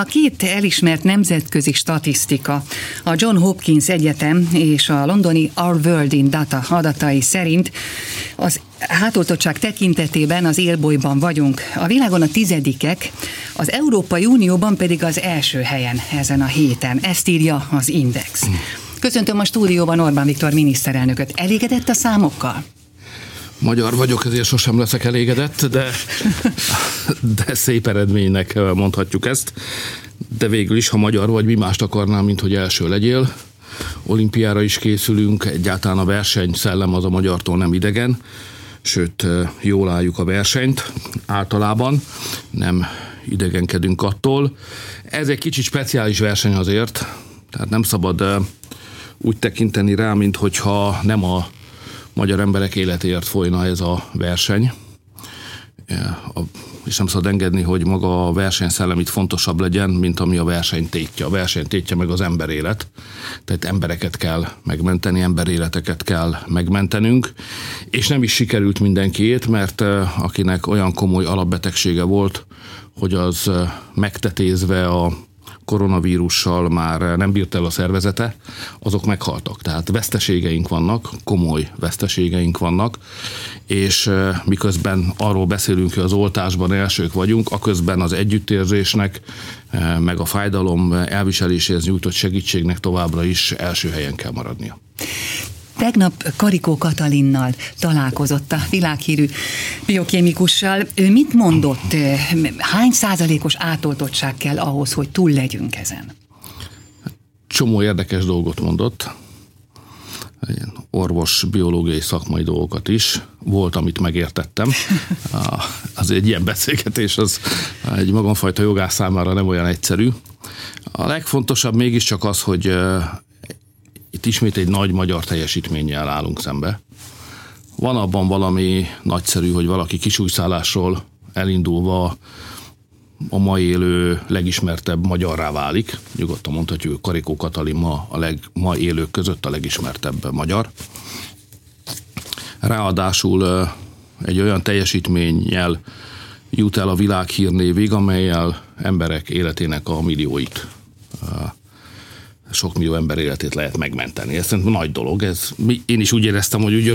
A két elismert nemzetközi statisztika, a John Hopkins Egyetem és a londoni Our World in Data adatai szerint az hátoltottság tekintetében az élbolyban vagyunk. A világon a tizedikek, az Európai Unióban pedig az első helyen ezen a héten. Ezt írja az Index. Köszöntöm a stúdióban Orbán Viktor miniszterelnököt. Elégedett a számokkal? Magyar vagyok, ezért sosem leszek elégedett, de, de szép eredménynek mondhatjuk ezt. De végül is, ha magyar vagy, mi mást akarnám, mint hogy első legyél. Olimpiára is készülünk, egyáltalán a verseny szellem az a magyartól nem idegen, sőt, jól álljuk a versenyt általában, nem idegenkedünk attól. Ez egy kicsit speciális verseny azért, tehát nem szabad úgy tekinteni rá, mint hogyha nem a magyar emberek életéért folyna ez a verseny, és nem szabad engedni, hogy maga a versenyszellem itt fontosabb legyen, mint ami a verseny tétje. A verseny tétje meg az emberélet, tehát embereket kell megmenteni, emberéleteket kell megmentenünk, és nem is sikerült mindenkiét, mert akinek olyan komoly alapbetegsége volt, hogy az megtetézve a koronavírussal már nem bírt el a szervezete, azok meghaltak. Tehát veszteségeink vannak, komoly veszteségeink vannak, és miközben arról beszélünk, hogy az oltásban elsők vagyunk, aközben az együttérzésnek, meg a fájdalom elviseléséhez nyújtott segítségnek továbbra is első helyen kell maradnia. Tegnap Karikó Katalinnal találkozott a világhírű biokémikussal. Ő mit mondott? Hány százalékos átoltottság kell ahhoz, hogy túl legyünk ezen? Csomó érdekes dolgot mondott. Orvos, biológiai szakmai dolgokat is. Volt, amit megértettem. Az egy ilyen beszélgetés, az egy magamfajta jogász számára nem olyan egyszerű. A legfontosabb mégiscsak az, hogy itt ismét egy nagy magyar teljesítménnyel állunk szembe. Van abban valami nagyszerű, hogy valaki kisújszállásról elindulva a mai élő legismertebb magyarrá válik. Nyugodtan mondhatjuk, hogy Karikó Katalin ma a leg, ma élők között a legismertebb magyar. Ráadásul egy olyan teljesítménnyel jut el a világ hírnévig, amelyel emberek életének a millióit sok millió ember életét lehet megmenteni. Ez szerintem nagy dolog. Ez, én is úgy éreztem, hogy ugye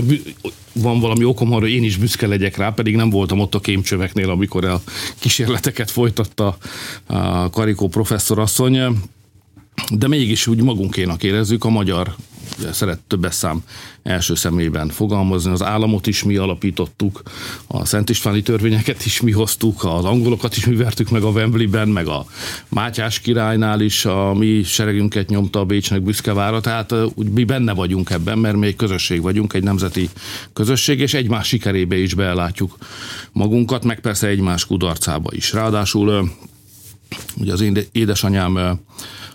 van valami okom arra, hogy én is büszke legyek rá, pedig nem voltam ott a kémcsöveknél, amikor a kísérleteket folytatta a Karikó professzorasszony de mégis úgy magunkénak érezzük, a magyar szeret többes első szemében fogalmazni. Az államot is mi alapítottuk, a Szent Istváni törvényeket is mi hoztuk, az angolokat is mi vertük meg a Wembleyben, meg a Mátyás királynál is a mi seregünket nyomta a Bécsnek büszkevára, tehát úgy mi benne vagyunk ebben, mert mi egy közösség vagyunk, egy nemzeti közösség, és egymás sikerébe is belátjuk magunkat, meg persze egymás kudarcába is. Ráadásul ugye az édesanyám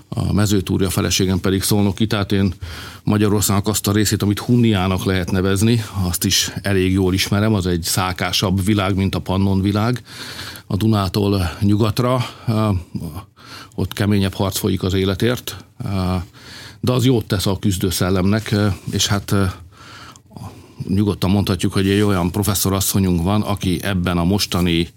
a mezőtúri, a feleségem pedig szolnoki, tehát én Magyarországnak azt a részét, amit Hunniának lehet nevezni, azt is elég jól ismerem, az egy szákásabb világ, mint a Pannon világ. A Dunától nyugatra, ott keményebb harc folyik az életért, de az jót tesz a küzdőszellemnek, és hát nyugodtan mondhatjuk, hogy egy olyan professzorasszonyunk van, aki ebben a mostani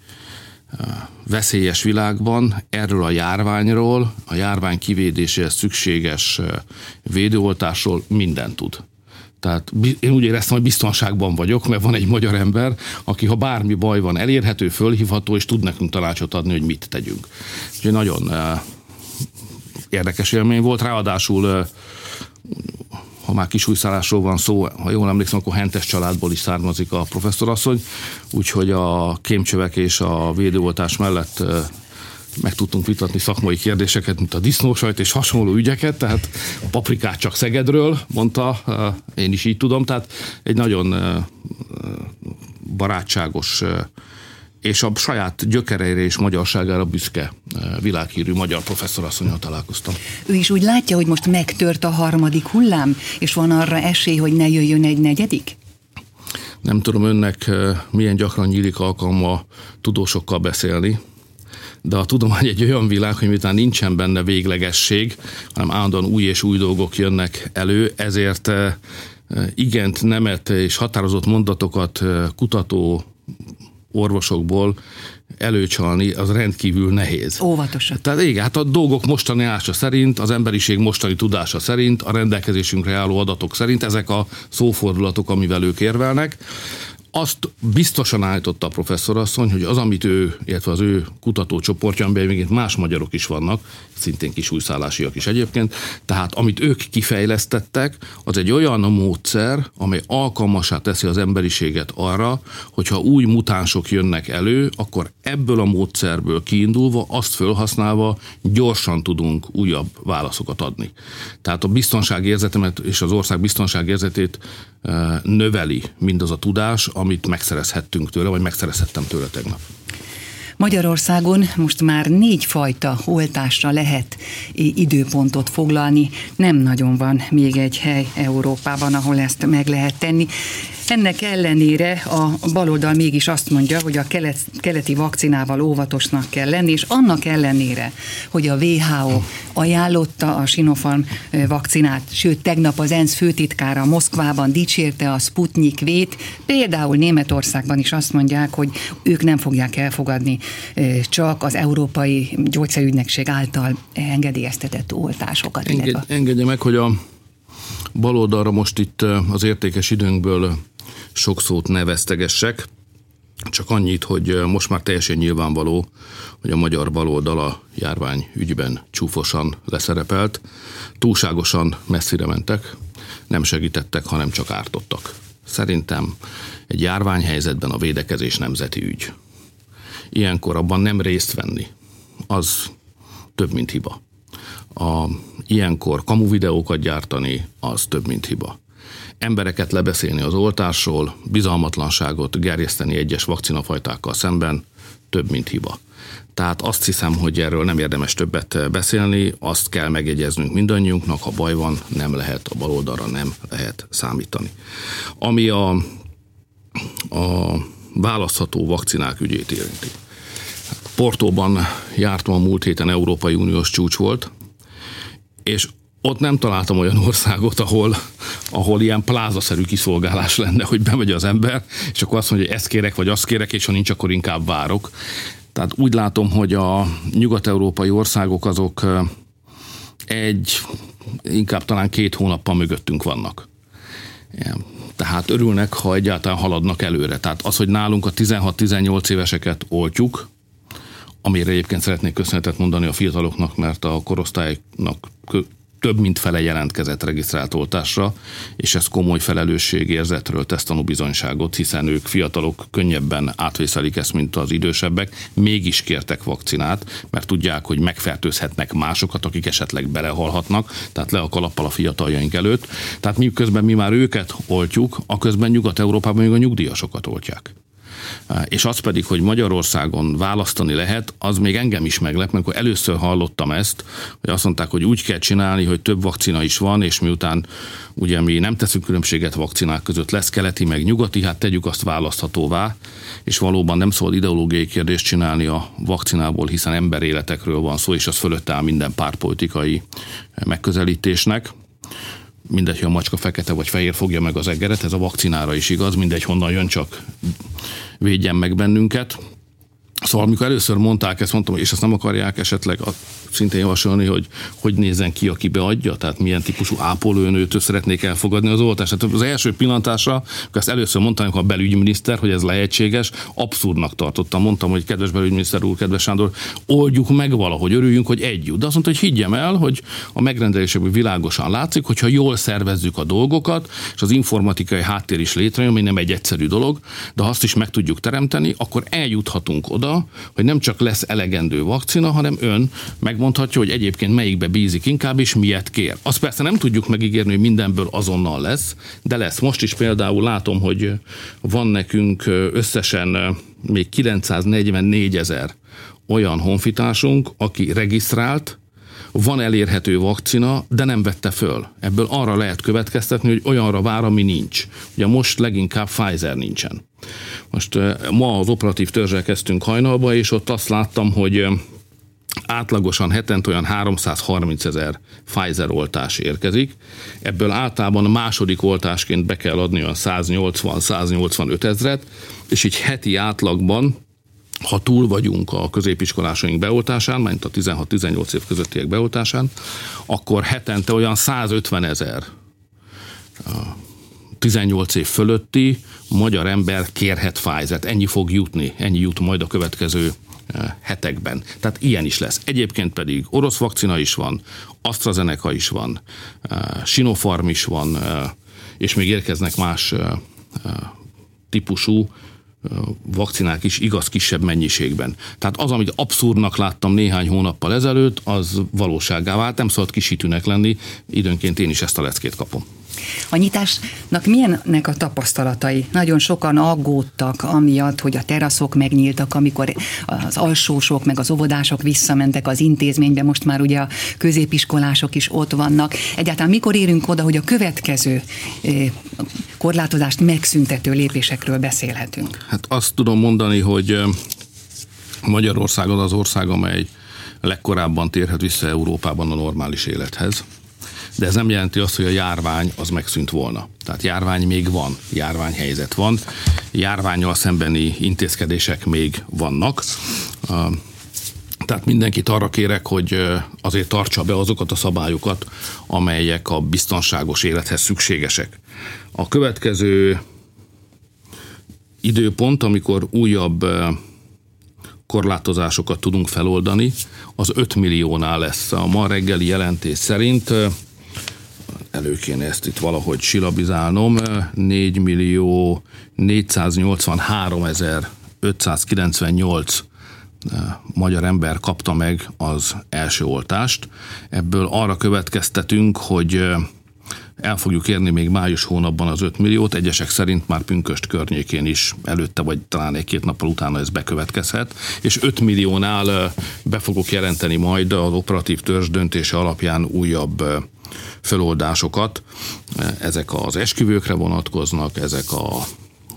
veszélyes világban erről a járványról, a járvány kivédéséhez szükséges védőoltásról mindent tud. Tehát én úgy éreztem, hogy biztonságban vagyok, mert van egy magyar ember, aki ha bármi baj van, elérhető, fölhívható, és tud nekünk tanácsot adni, hogy mit tegyünk. Úgyhogy nagyon érdekes élmény volt, ráadásul ha már kisújszállásról van szó, ha jól emlékszem, akkor hentes családból is származik a professzorasszony, úgyhogy a kémcsövek és a védőoltás mellett meg tudtunk vitatni szakmai kérdéseket, mint a disznósajt és hasonló ügyeket, tehát a paprikát csak Szegedről, mondta, én is így tudom, tehát egy nagyon barátságos és a saját gyökereire és magyarságára büszke eh, világhírű magyar professzorasszonyal találkoztam. Ő is úgy látja, hogy most megtört a harmadik hullám, és van arra esély, hogy ne jöjjön egy negyedik? Nem tudom önnek eh, milyen gyakran nyílik alkalma tudósokkal beszélni, de a tudomány egy olyan világ, hogy miután nincsen benne véglegesség, hanem állandóan új és új dolgok jönnek elő, ezért eh, igent, nemet és határozott mondatokat kutató orvosokból előcsalni, az rendkívül nehéz. Óvatosan. Tehát igen, hát a dolgok mostani ása szerint, az emberiség mostani tudása szerint, a rendelkezésünkre álló adatok szerint ezek a szófordulatok, amivel ők érvelnek azt biztosan állította a professzorasszony, hogy az, amit ő, illetve az ő kutatócsoportja, amiben még más magyarok is vannak, szintén kis újszállásiak is egyébként, tehát amit ők kifejlesztettek, az egy olyan módszer, amely alkalmasá teszi az emberiséget arra, hogyha új mutánsok jönnek elő, akkor ebből a módszerből kiindulva, azt felhasználva gyorsan tudunk újabb válaszokat adni. Tehát a biztonságérzetemet és az ország biztonságérzetét eh, növeli mindaz a tudás, amit megszerezhettünk tőle, vagy megszerezhettem tőle tegnap. Magyarországon most már négy fajta oltásra lehet időpontot foglalni. Nem nagyon van még egy hely Európában, ahol ezt meg lehet tenni. Ennek ellenére a baloldal mégis azt mondja, hogy a kelet, keleti vakcinával óvatosnak kell lenni, és annak ellenére, hogy a WHO ajánlotta a Sinopharm vakcinát, sőt tegnap az ENSZ főtitkára Moszkvában dicsérte a Sputnik vét, például Németországban is azt mondják, hogy ők nem fogják elfogadni csak az Európai Gyógyszerügynökség által engedélyeztetett oltásokat. Enged, engedje meg, hogy a baloldalra most itt az értékes időnkből sok szót neveztegessek, csak annyit, hogy most már teljesen nyilvánvaló, hogy a magyar baloldal a járvány ügyben csúfosan leszerepelt, túlságosan messzire mentek, nem segítettek, hanem csak ártottak. Szerintem egy járványhelyzetben a védekezés nemzeti ügy. Ilyenkor abban nem részt venni, az több, mint hiba. A, ilyenkor kamu videókat gyártani, az több, mint hiba embereket lebeszélni az oltásról, bizalmatlanságot gerjeszteni egyes vakcinafajtákkal szemben több, mint hiba. Tehát azt hiszem, hogy erről nem érdemes többet beszélni, azt kell megjegyeznünk mindannyiunknak, ha baj van, nem lehet, a baloldalra nem lehet számítani. Ami a, a választható vakcinák ügyét érinti. Portóban jártam a múlt héten Európai Uniós csúcs volt, és ott nem találtam olyan országot, ahol, ahol ilyen plázaszerű kiszolgálás lenne, hogy bemegy az ember, és akkor azt mondja, hogy ezt kérek, vagy azt kérek, és ha nincs, akkor inkább várok. Tehát úgy látom, hogy a nyugat-európai országok azok egy, inkább talán két hónappal mögöttünk vannak. Tehát örülnek, ha egyáltalán haladnak előre. Tehát az, hogy nálunk a 16-18 éveseket oltjuk, amire egyébként szeretnék köszönetet mondani a fiataloknak, mert a korosztálynak több mint fele jelentkezett regisztrált oltásra, és ez komoly felelősségérzetről tesz tanúbizonyságot, hiszen ők fiatalok könnyebben átvészelik ezt, mint az idősebbek, mégis kértek vakcinát, mert tudják, hogy megfertőzhetnek másokat, akik esetleg belehalhatnak, tehát le a kalappal a fiataljaink előtt. Tehát mi közben mi már őket oltjuk, a közben Nyugat-Európában még a nyugdíjasokat oltják. És az pedig, hogy Magyarországon választani lehet, az még engem is meglep, mert akkor először hallottam ezt, hogy azt mondták, hogy úgy kell csinálni, hogy több vakcina is van, és miután ugye mi nem teszünk különbséget vakcinák között, lesz keleti meg nyugati, hát tegyük azt választhatóvá, és valóban nem szabad ideológiai kérdést csinálni a vakcinából, hiszen emberéletekről van szó, és az fölött áll minden pártpolitikai megközelítésnek. Mindegy, hogy a macska fekete vagy fehér fogja meg az egeret, ez a vakcinára is igaz, mindegy, honnan jön, csak védjen meg bennünket. Szóval amikor először mondták ezt, mondtam, és ezt nem akarják esetleg szintén javasolni, hogy hogy nézzen ki, aki beadja, tehát milyen típusú ápolónőtől szeretnék elfogadni az oltást. Tehát az első pillantásra, amikor ezt először mondtam, a belügyminiszter, hogy ez lehetséges, abszurdnak tartottam. Mondtam, hogy kedves belügyminiszter úr, kedves Sándor, oldjuk meg valahogy, örüljünk, hogy együtt. De azt mondta, hogy higgyem el, hogy a megrendelésekből világosan látszik, hogyha jól szervezzük a dolgokat, és az informatikai háttér is létrejön, ami nem egy egyszerű dolog, de azt is meg tudjuk teremteni, akkor eljuthatunk oda, hogy nem csak lesz elegendő vakcina, hanem ön megmondja, megmondhatja, hogy egyébként melyikbe bízik inkább, és miért kér. Azt persze nem tudjuk megígérni, hogy mindenből azonnal lesz, de lesz. Most is például látom, hogy van nekünk összesen még 944 ezer olyan honfitársunk, aki regisztrált, van elérhető vakcina, de nem vette föl. Ebből arra lehet következtetni, hogy olyanra vár, ami nincs. Ugye most leginkább Pfizer nincsen. Most ma az operatív törzsel kezdtünk hajnalba, és ott azt láttam, hogy átlagosan hetente olyan 330 ezer Pfizer oltás érkezik, ebből általában második oltásként be kell adni olyan 180-185 ezret, és így heti átlagban ha túl vagyunk a középiskolásaink beoltásán, mint a 16-18 év közöttiek beoltásán, akkor hetente olyan 150 ezer 18 év fölötti magyar ember kérhet Pfizer-t. Ennyi fog jutni, ennyi jut majd a következő hetekben. Tehát ilyen is lesz. Egyébként pedig orosz vakcina is van, AstraZeneca is van, Sinopharm is van, és még érkeznek más típusú vakcinák is igaz kisebb mennyiségben. Tehát az, amit abszurdnak láttam néhány hónappal ezelőtt, az valóságá vált, nem szabad kisítőnek lenni, időnként én is ezt a leckét kapom. A nyitásnak milyennek a tapasztalatai? Nagyon sokan aggódtak amiatt, hogy a teraszok megnyíltak, amikor az alsósok meg az óvodások visszamentek az intézménybe, most már ugye a középiskolások is ott vannak. Egyáltalán mikor érünk oda, hogy a következő eh, korlátozást megszüntető lépésekről beszélhetünk? Hát azt tudom mondani, hogy eh, Magyarország az az ország, amely legkorábban térhet vissza Európában a normális élethez de ez nem jelenti azt, hogy a járvány az megszűnt volna. Tehát járvány még van, járványhelyzet van, járványjal szembeni intézkedések még vannak. Tehát mindenkit arra kérek, hogy azért tartsa be azokat a szabályokat, amelyek a biztonságos élethez szükségesek. A következő időpont, amikor újabb korlátozásokat tudunk feloldani, az 5 milliónál lesz. A ma reggeli jelentés szerint elő kéne ezt itt valahogy silabizálnom, 4 millió 483 ezer 598 magyar ember kapta meg az első oltást. Ebből arra következtetünk, hogy el fogjuk érni még május hónapban az 5 milliót, egyesek szerint már pünköst környékén is előtte, vagy talán egy-két nappal utána ez bekövetkezhet, és 5 milliónál be fogok jelenteni majd az operatív törzs döntése alapján újabb föloldásokat. Ezek az esküvőkre vonatkoznak, ezek a,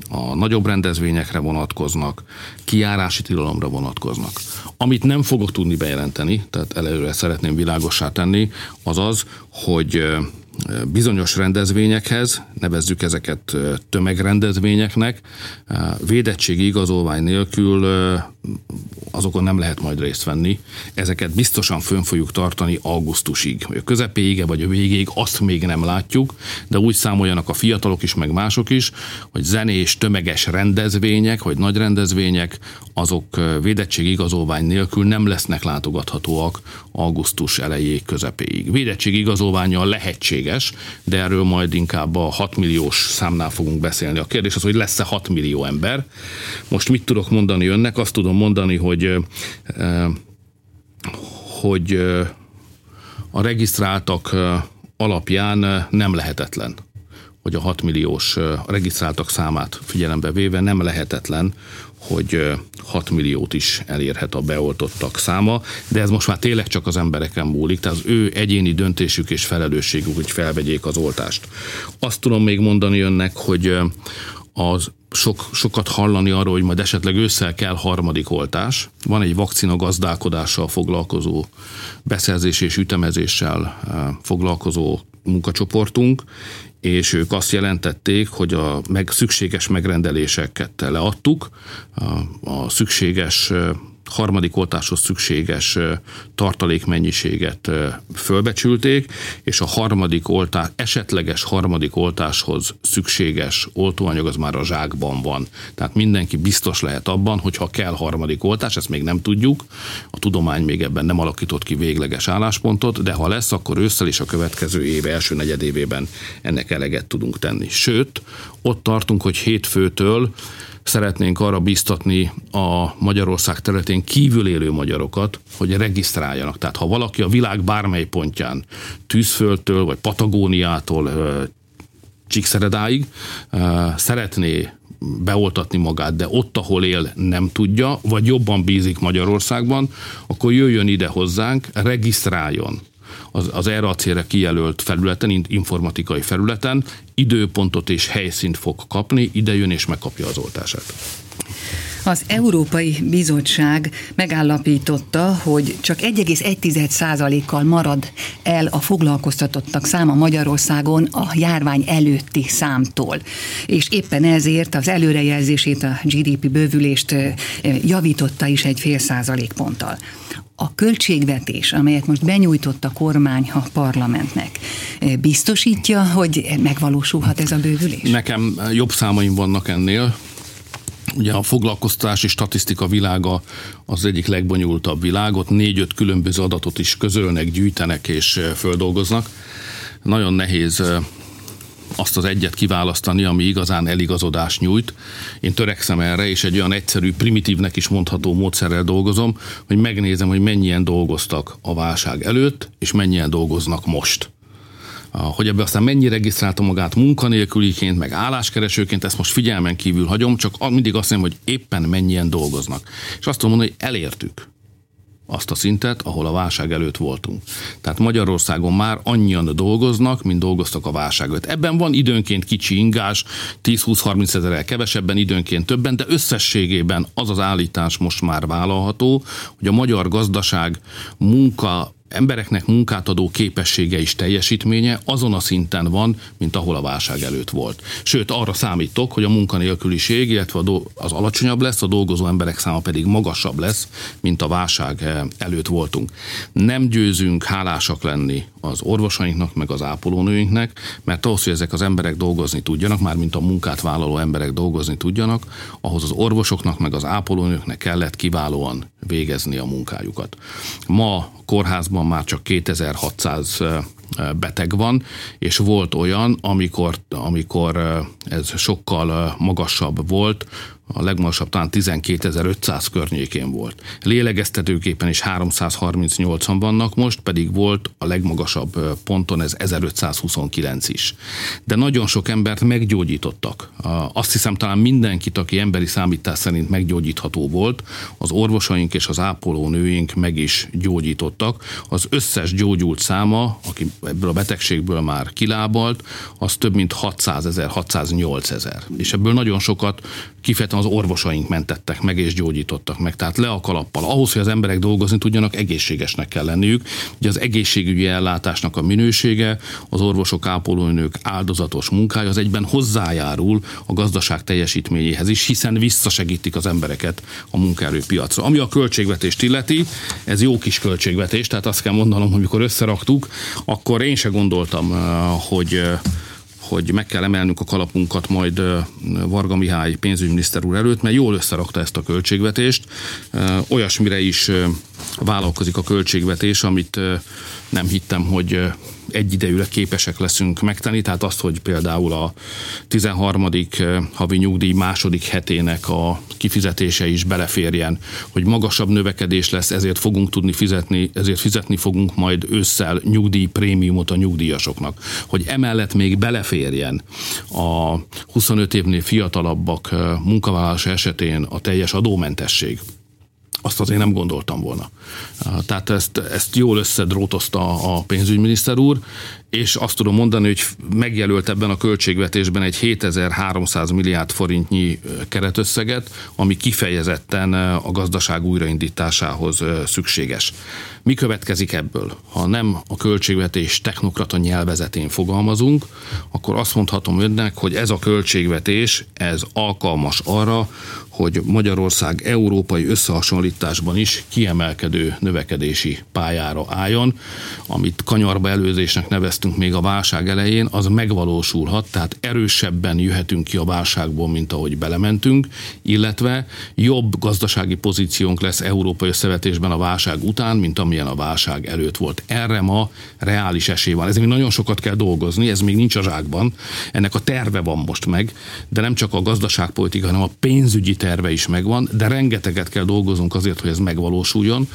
a nagyobb rendezvényekre vonatkoznak, kiárási tilalomra vonatkoznak. Amit nem fogok tudni bejelenteni, tehát előre szeretném világossá tenni, az az, hogy bizonyos rendezvényekhez, nevezzük ezeket tömegrendezvényeknek, védettségi igazolvány nélkül azokon nem lehet majd részt venni. Ezeket biztosan fönn fogjuk tartani augusztusig. A közepéig vagy a végéig azt még nem látjuk, de úgy számoljanak a fiatalok is, meg mások is, hogy zenés, tömeges rendezvények, vagy nagy rendezvények, azok védettségi igazolvány nélkül nem lesznek látogathatóak augusztus elejéig, közepéig. Védettségi igazolványjal lehetséges, de erről majd inkább a 6 milliós számnál fogunk beszélni. A kérdés az, hogy lesz-e 6 millió ember. Most mit tudok mondani önnek? Azt tudom mondani, hogy hogy a regisztráltak alapján nem lehetetlen hogy a 6 milliós regisztráltak számát figyelembe véve nem lehetetlen, hogy 6 milliót is elérhet a beoltottak száma, de ez most már tényleg csak az embereken múlik, tehát az ő egyéni döntésük és felelősségük, hogy felvegyék az oltást. Azt tudom még mondani önnek, hogy az sok, sokat hallani arról, hogy majd esetleg ősszel kell harmadik oltás. Van egy vakcina gazdálkodással foglalkozó, beszerzés és ütemezéssel foglalkozó munkacsoportunk, és ők azt jelentették, hogy a meg szükséges megrendeléseket leadtuk, a, a szükséges harmadik oltáshoz szükséges tartalékmennyiséget fölbecsülték, és a harmadik oltás, esetleges harmadik oltáshoz szükséges oltóanyag az már a zsákban van. Tehát mindenki biztos lehet abban, hogy ha kell harmadik oltás, ezt még nem tudjuk, a tudomány még ebben nem alakított ki végleges álláspontot, de ha lesz, akkor ősszel és a következő év első negyedévében ennek eleget tudunk tenni. Sőt, ott tartunk, hogy hétfőtől szeretnénk arra biztatni a Magyarország területén kívül élő magyarokat, hogy regisztráljanak. Tehát ha valaki a világ bármely pontján, Tűzföldtől vagy Patagóniától Csíkszeredáig szeretné beoltatni magát, de ott, ahol él, nem tudja, vagy jobban bízik Magyarországban, akkor jöjjön ide hozzánk, regisztráljon az, az erre a célra kijelölt felületen, informatikai felületen időpontot és helyszínt fog kapni, ide jön és megkapja az oltását. Az Európai Bizottság megállapította, hogy csak 1,1%-kal marad el a foglalkoztatottak száma Magyarországon a járvány előtti számtól. És éppen ezért az előrejelzését, a GDP bővülést javította is egy fél százalékponttal a költségvetés, amelyet most benyújtott a kormány a parlamentnek, biztosítja, hogy megvalósulhat ez a bővülés? Nekem jobb számaim vannak ennél. Ugye a foglalkoztatási statisztika világa az egyik legbonyolultabb világot, négy-öt különböző adatot is közölnek, gyűjtenek és földolgoznak. Nagyon nehéz azt az egyet kiválasztani, ami igazán eligazodás nyújt. Én törekszem erre, és egy olyan egyszerű, primitívnek is mondható módszerrel dolgozom, hogy megnézem, hogy mennyien dolgoztak a válság előtt, és mennyien dolgoznak most hogy ebbe aztán mennyi regisztrálta magát munkanélküliként, meg álláskeresőként, ezt most figyelmen kívül hagyom, csak mindig azt mondom, hogy éppen mennyien dolgoznak. És azt tudom mondani, hogy elértük azt a szintet, ahol a válság előtt voltunk. Tehát Magyarországon már annyian dolgoznak, mint dolgoztak a válság előtt. Ebben van időnként kicsi ingás, 10-20-30 ezerrel kevesebben, időnként többen, de összességében az az állítás most már vállalható, hogy a magyar gazdaság munka embereknek munkát adó képessége és teljesítménye azon a szinten van, mint ahol a válság előtt volt. Sőt, arra számítok, hogy a munkanélküliség, illetve az alacsonyabb lesz, a dolgozó emberek száma pedig magasabb lesz, mint a válság eh, előtt voltunk. Nem győzünk hálásak lenni az orvosainknak, meg az ápolónőinknek, mert ahhoz, hogy ezek az emberek dolgozni tudjanak, már mint a munkát vállaló emberek dolgozni tudjanak, ahhoz az orvosoknak, meg az ápolónőknek kellett kiválóan végezni a munkájukat. Ma kórházban már csak 2600 beteg van, és volt olyan, amikor, amikor ez sokkal magasabb volt, a legmagasabb talán 12.500 környékén volt. Lélegeztetőképpen is 338-an vannak most, pedig volt a legmagasabb ponton ez 1529 is. De nagyon sok embert meggyógyítottak. Azt hiszem talán mindenkit, aki emberi számítás szerint meggyógyítható volt, az orvosaink és az ápolónőink meg is gyógyítottak. Az összes gyógyult száma, aki ebből a betegségből már kilábalt, az több mint 600 ezer, 608 ezer. És ebből nagyon sokat kifejezetten az orvosaink mentettek meg és gyógyítottak meg. Tehát le a kalappal. Ahhoz, hogy az emberek dolgozni tudjanak, egészségesnek kell lenniük. Ugye az egészségügyi ellátásnak a minősége, az orvosok, ápolónők áldozatos munkája az egyben hozzájárul a gazdaság teljesítményéhez is, hiszen visszasegítik az embereket a munkaerőpiacra. Ami a költségvetést illeti, ez jó kis költségvetés, tehát azt kell mondanom, hogy mikor összeraktuk, akkor én se gondoltam, eh, hogy eh, hogy meg kell emelnünk a kalapunkat majd Varga Mihály pénzügyminiszter úr előtt, mert jól összerakta ezt a költségvetést. Olyasmire is vállalkozik a költségvetés, amit nem hittem, hogy egyidejűleg képesek leszünk megtenni, tehát azt, hogy például a 13. havi nyugdíj második hetének a kifizetése is beleférjen, hogy magasabb növekedés lesz, ezért fogunk tudni fizetni, ezért fizetni fogunk majd ősszel nyugdíjprémiumot a nyugdíjasoknak, hogy emellett még beleférjen a 25 évnél fiatalabbak munkavállalása esetén a teljes adómentesség azt azért nem gondoltam volna. Tehát ezt, ezt jól összedrótozta a pénzügyminiszter úr, és azt tudom mondani, hogy megjelölt ebben a költségvetésben egy 7300 milliárd forintnyi keretösszeget, ami kifejezetten a gazdaság újraindításához szükséges. Mi következik ebből? Ha nem a költségvetés technokrata nyelvezetén fogalmazunk, akkor azt mondhatom önnek, hogy ez a költségvetés, ez alkalmas arra, hogy Magyarország európai összehasonlításban is kiemelkedő növekedési pályára álljon, amit kanyarba előzésnek neveztünk még a válság elején, az megvalósulhat, tehát erősebben jöhetünk ki a válságból, mint ahogy belementünk, illetve jobb gazdasági pozíciónk lesz európai összevetésben a válság után, mint amilyen a válság előtt volt. Erre ma reális esély van. Ez még nagyon sokat kell dolgozni, ez még nincs a zsákban, ennek a terve van most meg, de nem csak a gazdaságpolitika, hanem a pénzügyi terve is megvan, de rengeteget kell dolgozunk azért, hogy ez megvalósuljon.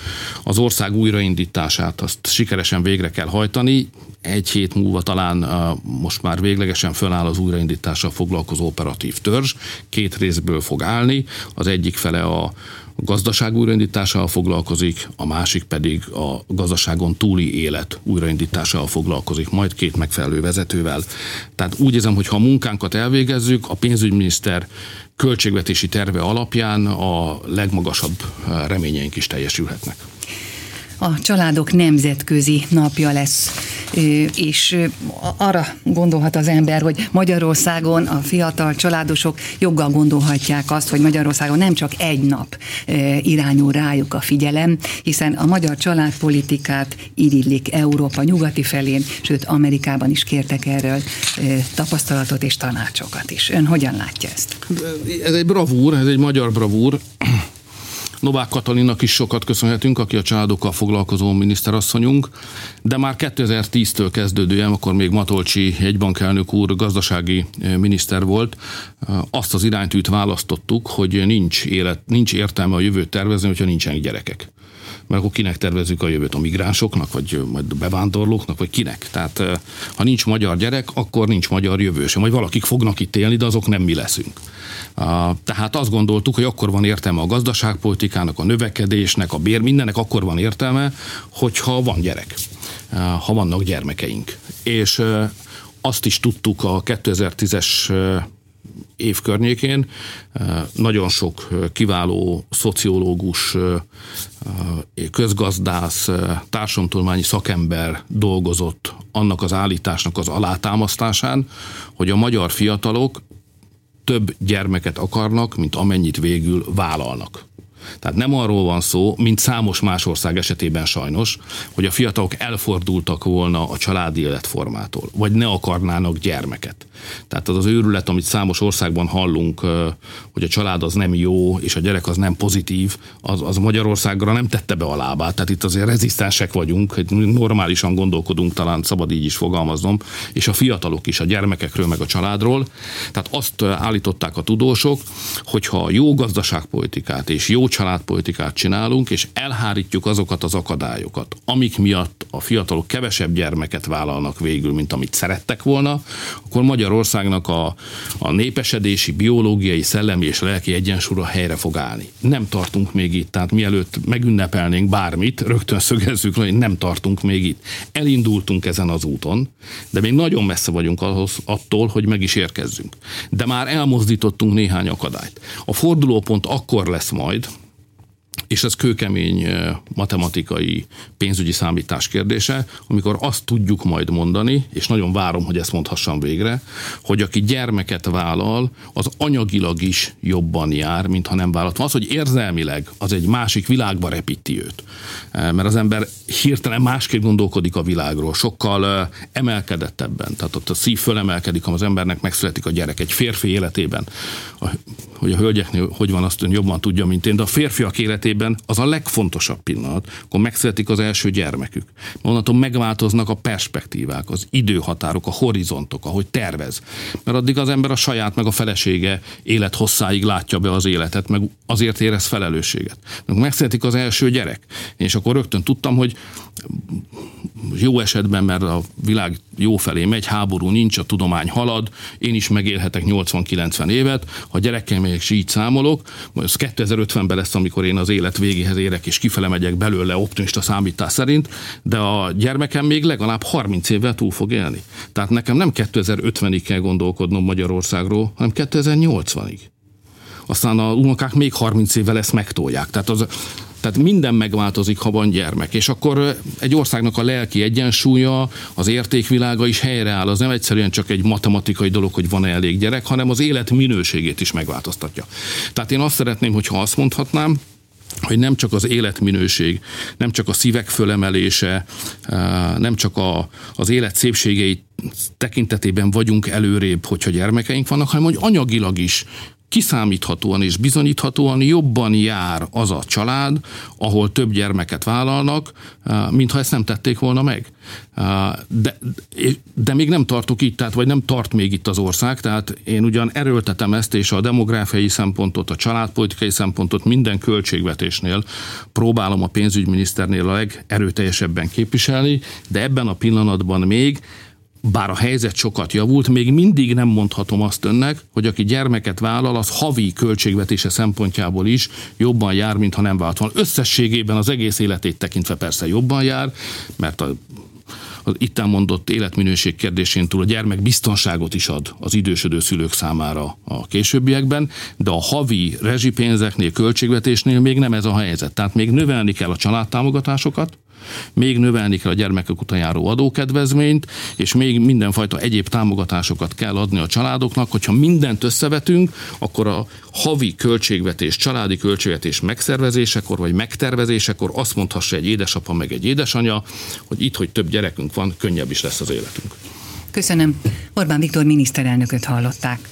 Az ország újraindítását azt sikeresen végre kell hajtani. Egy hét múlva talán most már véglegesen föláll az újraindítással foglalkozó operatív törzs. Két részből fog állni. Az egyik fele a gazdaság újraindításával foglalkozik, a másik pedig a gazdaságon túli élet újraindításával foglalkozik, majd két megfelelő vezetővel. Tehát úgy érzem, hogy ha a munkánkat elvégezzük, a pénzügyminiszter költségvetési terve alapján a legmagasabb reményeink is teljesülhetnek a családok nemzetközi napja lesz, és arra gondolhat az ember, hogy Magyarországon a fiatal családosok joggal gondolhatják azt, hogy Magyarországon nem csak egy nap irányul rájuk a figyelem, hiszen a magyar családpolitikát irillik Európa nyugati felén, sőt Amerikában is kértek erről tapasztalatot és tanácsokat is. Ön hogyan látja ezt? Ez egy bravúr, ez egy magyar bravúr. Novák Katalinnak is sokat köszönhetünk, aki a családokkal foglalkozó miniszterasszonyunk, de már 2010-től kezdődően, akkor még Matolcsi egybankelnök úr gazdasági eh, miniszter volt, eh, azt az iránytűt választottuk, hogy nincs, élet, nincs értelme a jövőt tervezni, hogyha nincsenek gyerekek mert akkor kinek tervezzük a jövőt? A migránsoknak, vagy majd a bevándorlóknak, vagy kinek? Tehát eh, ha nincs magyar gyerek, akkor nincs magyar jövő sem. Vagy valakik fognak itt élni, de azok nem mi leszünk. Tehát azt gondoltuk, hogy akkor van értelme a gazdaságpolitikának, a növekedésnek, a bér, mindennek akkor van értelme, hogyha van gyerek, ha vannak gyermekeink. És azt is tudtuk a 2010-es év környékén. Nagyon sok kiváló szociológus, közgazdász, társadalomtudományi szakember dolgozott annak az állításnak az alátámasztásán, hogy a magyar fiatalok több gyermeket akarnak, mint amennyit végül vállalnak. Tehát nem arról van szó, mint számos más ország esetében sajnos, hogy a fiatalok elfordultak volna a családi életformától, vagy ne akarnának gyermeket. Tehát az az őrület, amit számos országban hallunk, hogy a család az nem jó, és a gyerek az nem pozitív, az, az Magyarországra nem tette be a lábát. Tehát itt azért rezisztensek vagyunk, normálisan gondolkodunk, talán szabad így is fogalmaznom, és a fiatalok is a gyermekekről, meg a családról. Tehát azt állították a tudósok, hogyha jó gazdaságpolitikát és jó családpolitikát csinálunk, és elhárítjuk azokat az akadályokat, amik miatt a fiatalok kevesebb gyermeket vállalnak végül, mint amit szerettek volna, akkor Magyarországnak a, a népesedési, biológiai, szellemi és lelki egyensúlya helyre fog állni. Nem tartunk még itt, tehát mielőtt megünnepelnénk bármit, rögtön szögezzük, hogy nem tartunk még itt. Elindultunk ezen az úton, de még nagyon messze vagyunk ahhoz, attól, hogy meg is érkezzünk. De már elmozdítottunk néhány akadályt. A fordulópont akkor lesz majd, és ez kőkemény matematikai pénzügyi számítás kérdése, amikor azt tudjuk majd mondani, és nagyon várom, hogy ezt mondhassam végre, hogy aki gyermeket vállal, az anyagilag is jobban jár, mint ha nem vállalt. Az, hogy érzelmileg az egy másik világba repíti őt. Mert az ember hirtelen másképp gondolkodik a világról, sokkal emelkedettebben. Tehát ott a szív fölemelkedik, az embernek megszületik a gyerek egy férfi életében. Hogy a hölgyeknél hogy van, azt ön jobban tudja, mint én, de a férfiak életében életében az a legfontosabb pillanat, akkor megszületik az első gyermekük. Onnantól megváltoznak a perspektívák, az időhatárok, a horizontok, ahogy tervez. Mert addig az ember a saját meg a felesége élet hosszáig látja be az életet, meg azért érez felelősséget. Megszületik az első gyerek, és akkor rögtön tudtam, hogy jó esetben, mert a világ jó felé megy, háború nincs, a tudomány halad, én is megélhetek 80-90 évet, ha gyerekkel megyek, és így számolok, ez 2050-ben lesz, amikor én az élet végéhez érek, és kifele megyek belőle optimista számítás szerint, de a gyermekem még legalább 30 évvel túl fog élni. Tehát nekem nem 2050-ig kell gondolkodnom Magyarországról, hanem 2080-ig aztán a unokák még 30 évvel ezt megtolják. Tehát az, tehát minden megváltozik, ha van gyermek. És akkor egy országnak a lelki egyensúlya, az értékvilága is helyreáll. Az nem egyszerűen csak egy matematikai dolog, hogy van-e elég gyerek, hanem az élet minőségét is megváltoztatja. Tehát én azt szeretném, hogyha azt mondhatnám, hogy nem csak az életminőség, nem csak a szívek fölemelése, nem csak a, az élet szépségei tekintetében vagyunk előrébb, hogyha gyermekeink vannak, hanem hogy anyagilag is kiszámíthatóan és bizonyíthatóan jobban jár az a család, ahol több gyermeket vállalnak, eh, mintha ezt nem tették volna meg. Eh, de, de még nem tartok itt, tehát vagy nem tart még itt az ország, tehát én ugyan erőltetem ezt, és a demográfiai szempontot, a családpolitikai szempontot minden költségvetésnél próbálom a pénzügyminiszternél a legerőteljesebben képviselni, de ebben a pillanatban még bár a helyzet sokat javult, még mindig nem mondhatom azt önnek, hogy aki gyermeket vállal, az havi költségvetése szempontjából is jobban jár, mint ha nem vált volna. Összességében az egész életét tekintve persze jobban jár, mert a az itt elmondott életminőség kérdésén túl a gyermek biztonságot is ad az idősödő szülők számára a későbbiekben, de a havi rezsipénzeknél, költségvetésnél még nem ez a helyzet. Tehát még növelni kell a családtámogatásokat, még növelni kell a gyermekek után járó adókedvezményt, és még mindenfajta egyéb támogatásokat kell adni a családoknak, hogyha mindent összevetünk, akkor a havi költségvetés, családi költségvetés megszervezésekor vagy megtervezésekor azt mondhassa egy édesapa meg egy édesanyja, hogy itt, hogy több gyerekünk van, könnyebb is lesz az életünk. Köszönöm. Orbán Viktor miniszterelnököt hallották.